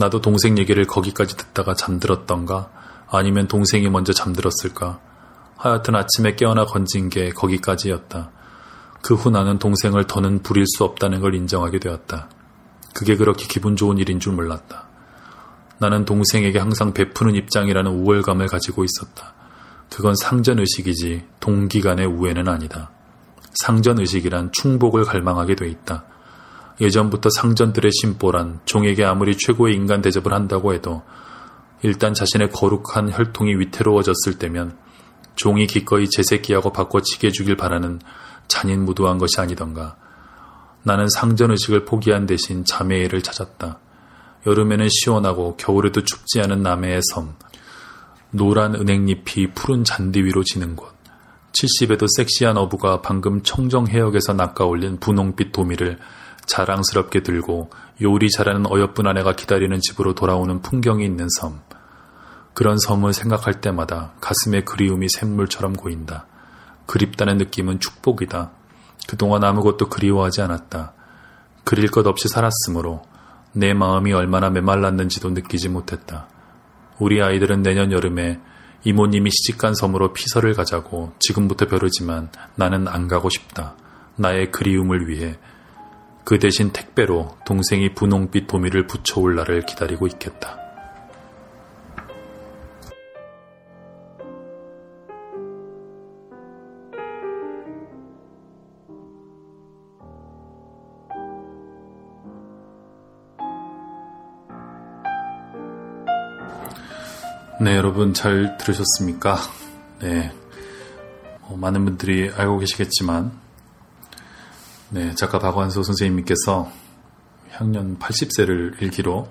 나도 동생 얘기를 거기까지 듣다가 잠들었던가 아니면 동생이 먼저 잠들었을까. 하여튼 아침에 깨어나 건진 게 거기까지였다. 그 후 나는 동생을 더는 부릴 수 없다는 걸 인정하게 되었다. 그게 그렇게 기분 좋은 일인 줄 몰랐다. 나는 동생에게 항상 베푸는 입장이라는 우월감을 가지고 있었다. 그건 상전의식이지 동기 간의 우애는 아니다. 상전의식이란 충복을 갈망하게 돼 있다. 예전부터 상전들의 심보란 종에게 아무리 최고의 인간 대접을 한다고 해도 일단 자신의 거룩한 혈통이 위태로워졌을 때면 종이 기꺼이 제 새끼하고 바꿔치게 주길 바라는 잔인무도한 것이 아니던가. 나는 상전의식을 포기한 대신 자매애를 찾았다. 여름에는 시원하고 겨울에도 춥지 않은 남해의 섬. 노란 은행잎이 푸른 잔디 위로 지는 곳. 70에도 섹시한 어부가 방금 청정 해역에서 낚아올린 분홍빛 도미를 자랑스럽게 들고 요리 잘하는 어여쁜 아내가 기다리는 집으로 돌아오는 풍경이 있는 섬. 그런 섬을 생각할 때마다 가슴에 그리움이 샘물처럼 고인다. 그립다는 느낌은 축복이다. 그동안 아무것도 그리워하지 않았다. 그릴 것 없이 살았으므로 내 마음이 얼마나 메말랐는지도 느끼지 못했다. 우리 아이들은 내년 여름에 이모님이 시집간 섬으로 피서를 가자고 지금부터 벼르지만 나는 안 가고 싶다. 나의 그리움을 위해 그 대신 택배로 동생이 분홍빛 도미를 붙여올 날을 기다리고 있겠다. 네, 여러분 잘 들으셨습니까? 네. 어, 많은 분들이 알고 계시겠지만, 네, 작가 박완서 선생님께서 향년 80세를 일기로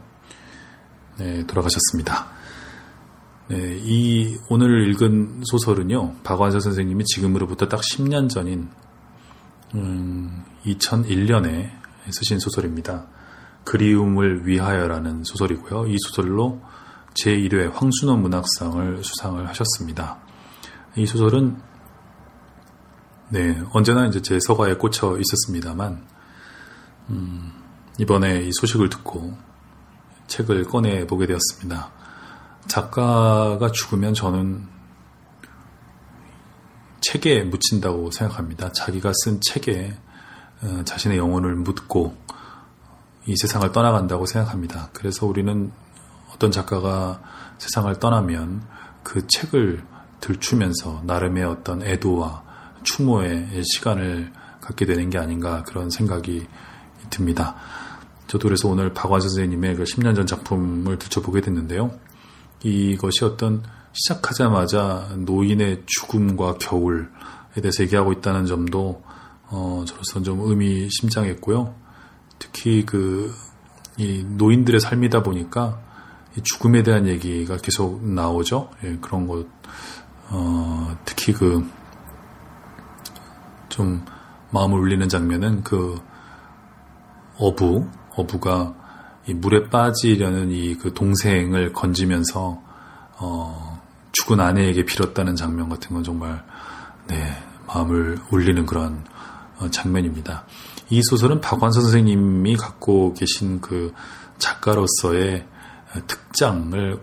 네, 돌아가셨습니다. 네, 이 오늘 읽은 소설은요, 박완서 선생님이 지금으로부터 딱 10년 전인 음, 2001년에 쓰신 소설입니다. 그리움을 위하여라는 소설이고요. 이 소설로 제1회 황순원 문학상을 수상을 하셨습니다. 이 소설은 네, 언제나 이제 제 서가에 꽂혀 있었습니다만, 음, 이번에 이 소식을 듣고 책을 꺼내 보게 되었습니다. 작가가 죽으면 저는 책에 묻힌다고 생각합니다. 자기가 쓴 책에 어, 자신의 영혼을 묻고 이 세상을 떠나간다고 생각합니다. 그래서 우리는 어떤 작가가 세상을 떠나면 그 책을 들추면서 나름의 어떤 애도와 추모의 시간을 갖게 되는 게 아닌가 그런 생각이 듭니다. 저도 그래서 오늘 박완 선생님의 그 10년 전 작품을 들춰보게 됐는데요. 이것이 어떤 시작하자마자 노인의 죽음과 겨울에 대해서 얘기하고 있다는 점도 어, 저로서는 좀 의미심장했고요. 특히 그 이 노인들의 삶이다 보니까 죽음에 대한 얘기가 계속 나오죠. 예, 그런 것, 어, 특히 그, 좀 마음을 울리는 장면은 그 어부, 어부가 이 물에 빠지려는 이 그 동생을 건지면서, 어, 죽은 아내에게 빌었다는 장면 같은 건 정말, 네, 마음을 울리는 그런 어, 장면입니다. 이 소설은 박완서 선생님이 갖고 계신 그 작가로서의 특장을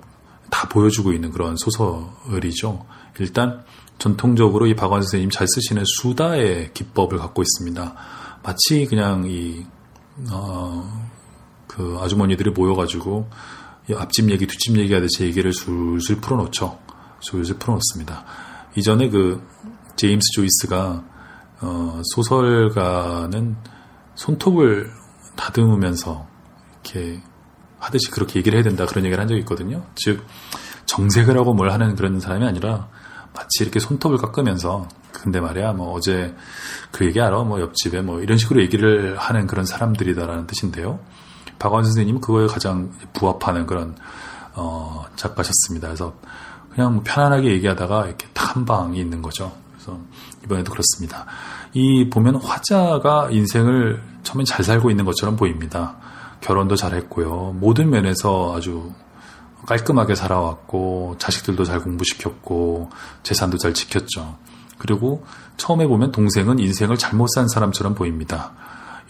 다 보여주고 있는 그런 소설이죠. 일단 전통적으로 이 박완 선생님 잘 쓰시는 수다의 기법을 갖고 있습니다. 마치 그냥 이, 어, 그 아주머니들이 모여가지고 앞집 얘기, 뒷집 얘기 하듯이 얘기를 술술 풀어놓죠. 술술 풀어놓습니다. 이전에 그 제임스 조이스가 어, 소설가는 손톱을 다듬으면서 이렇게 하듯이 그렇게 얘기를 해야 된다 그런 얘기를 한 적이 있거든요. 즉 정색을 하고 뭘 하는 그런 사람이 아니라 마치 이렇게 손톱을 깎으면서 근데 말이야 뭐 어제 그 얘기 알아 뭐 옆집에 뭐 이런 식으로 얘기를 하는 그런 사람들이다라는 뜻인데요. 박원 선생님은 그거에 가장 부합하는 그런 어, 작가셨습니다. 그래서 그냥 뭐 편안하게 얘기하다가 이렇게 한 방이 있는 거죠. 그래서 이번에도 그렇습니다. 이 보면 화자가 인생을 처음엔 잘 살고 있는 것처럼 보입니다. 결혼도 잘했고요. 모든 면에서 아주 깔끔하게 살아왔고 자식들도 잘 공부시켰고 재산도 잘 지켰죠. 그리고 처음에 보면 동생은 인생을 잘못 산 사람처럼 보입니다.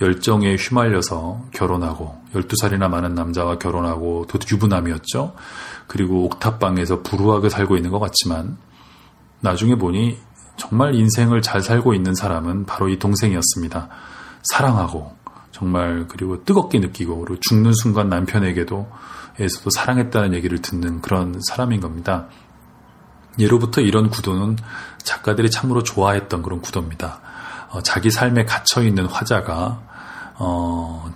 열정에 휘말려서 결혼하고 12살이나 많은 남자와 결혼하고 또 유부남이었죠. 그리고 옥탑방에서 불우하게 살고 있는 것 같지만 나중에 보니 정말 인생을 잘 살고 있는 사람은 바로 이 동생이었습니다. 사랑하고 정말 그리고 뜨겁게 느끼고 그리고 죽는 순간 남편에게도 에서도 사랑했다는 얘기를 듣는 그런 사람인 겁니다. 예로부터 이런 구도는 작가들이 참으로 좋아했던 그런 구도입니다. 어, 자기 삶에 갇혀 있는 화자가 어,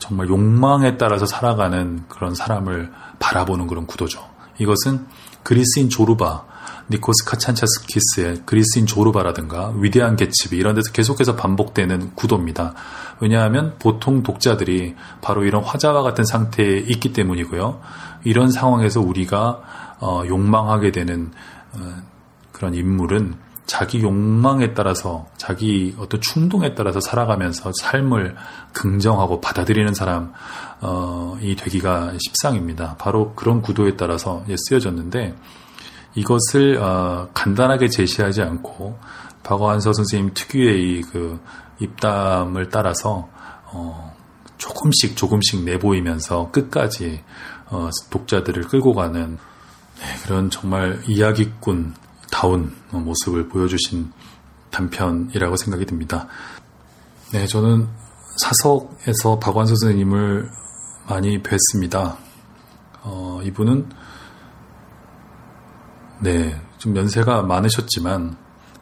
정말 욕망에 따라서 살아가는 그런 사람을 바라보는 그런 구도죠. 이것은 그리스인 조르바, 니코스 카찬차스키스의 그리스인 조르바라든가 위대한 개츠비 이런 데서 계속해서 반복되는 구도입니다. 왜냐하면 보통 독자들이 바로 이런 화자와 같은 상태에 있기 때문이고요. 이런 상황에서 우리가 어, 욕망하게 되는 어, 그런 인물은 자기 욕망에 따라서 자기 어떤 충동에 따라서 살아가면서 삶을 긍정하고 받아들이는 사람이 어, 되기가 십상입니다. 바로 그런 구도에 따라서 쓰여졌는데 이것을 어, 간단하게 제시하지 않고 박완서 선생님 특유의 이 그 입담을 따라서 어, 조금씩 조금씩 내보이면서 끝까지 어, 독자들을 끌고 가는 네, 그런 정말 이야기꾼 다운 모습을 보여주신 단편이라고 생각이 듭니다. 네, 저는 사석에서 박완서 선생님을 많이 뵀습니다. 어, 이분은 네, 좀 연세가 많으셨지만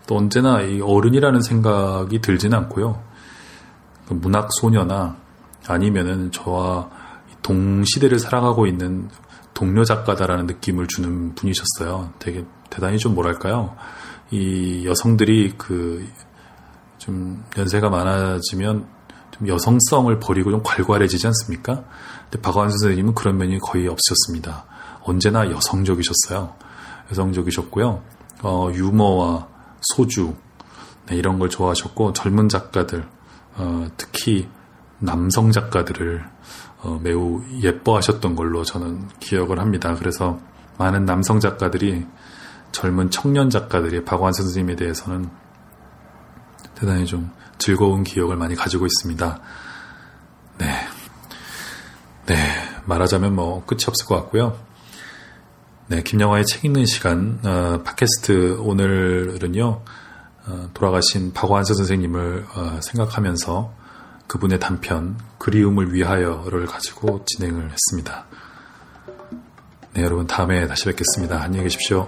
또 언제나 이 어른이라는 생각이 들지는 않고요. 그 문학 소녀나 아니면은 저와 동시대를 살아가고 있는 동료 작가다라는 느낌을 주는 분이셨어요. 되게 대단히 좀 뭐랄까요. 이 여성들이 그 좀 연세가 많아지면 좀 여성성을 버리고 좀 괄괄해지지 않습니까? 근데 박완 선생님은 그런 면이 거의 없으셨습니다. 언제나 여성적이셨어요. 여성적이셨고요. 어, 유머와 소주 네, 이런 걸 좋아하셨고 젊은 작가들 어, 특히 남성 작가들을 어, 매우 예뻐하셨던 걸로 저는 기억을 합니다. 그래서 많은 남성 작가들이 젊은 청년 작가들이 박완선 선생님에 대해서는 대단히 좀 즐거운 기억을 많이 가지고 있습니다. 네. 네. 말하자면 뭐 끝이 없을 것 같고요. 네, 김영화의 책 읽는 시간 어, 팟캐스트 오늘은요 어, 돌아가신 박완서 선생님을 어, 생각하면서 그분의 단편 그리움을 위하여를 가지고 진행을 했습니다. 네, 여러분 다음에 다시 뵙겠습니다. 안녕히 계십시오.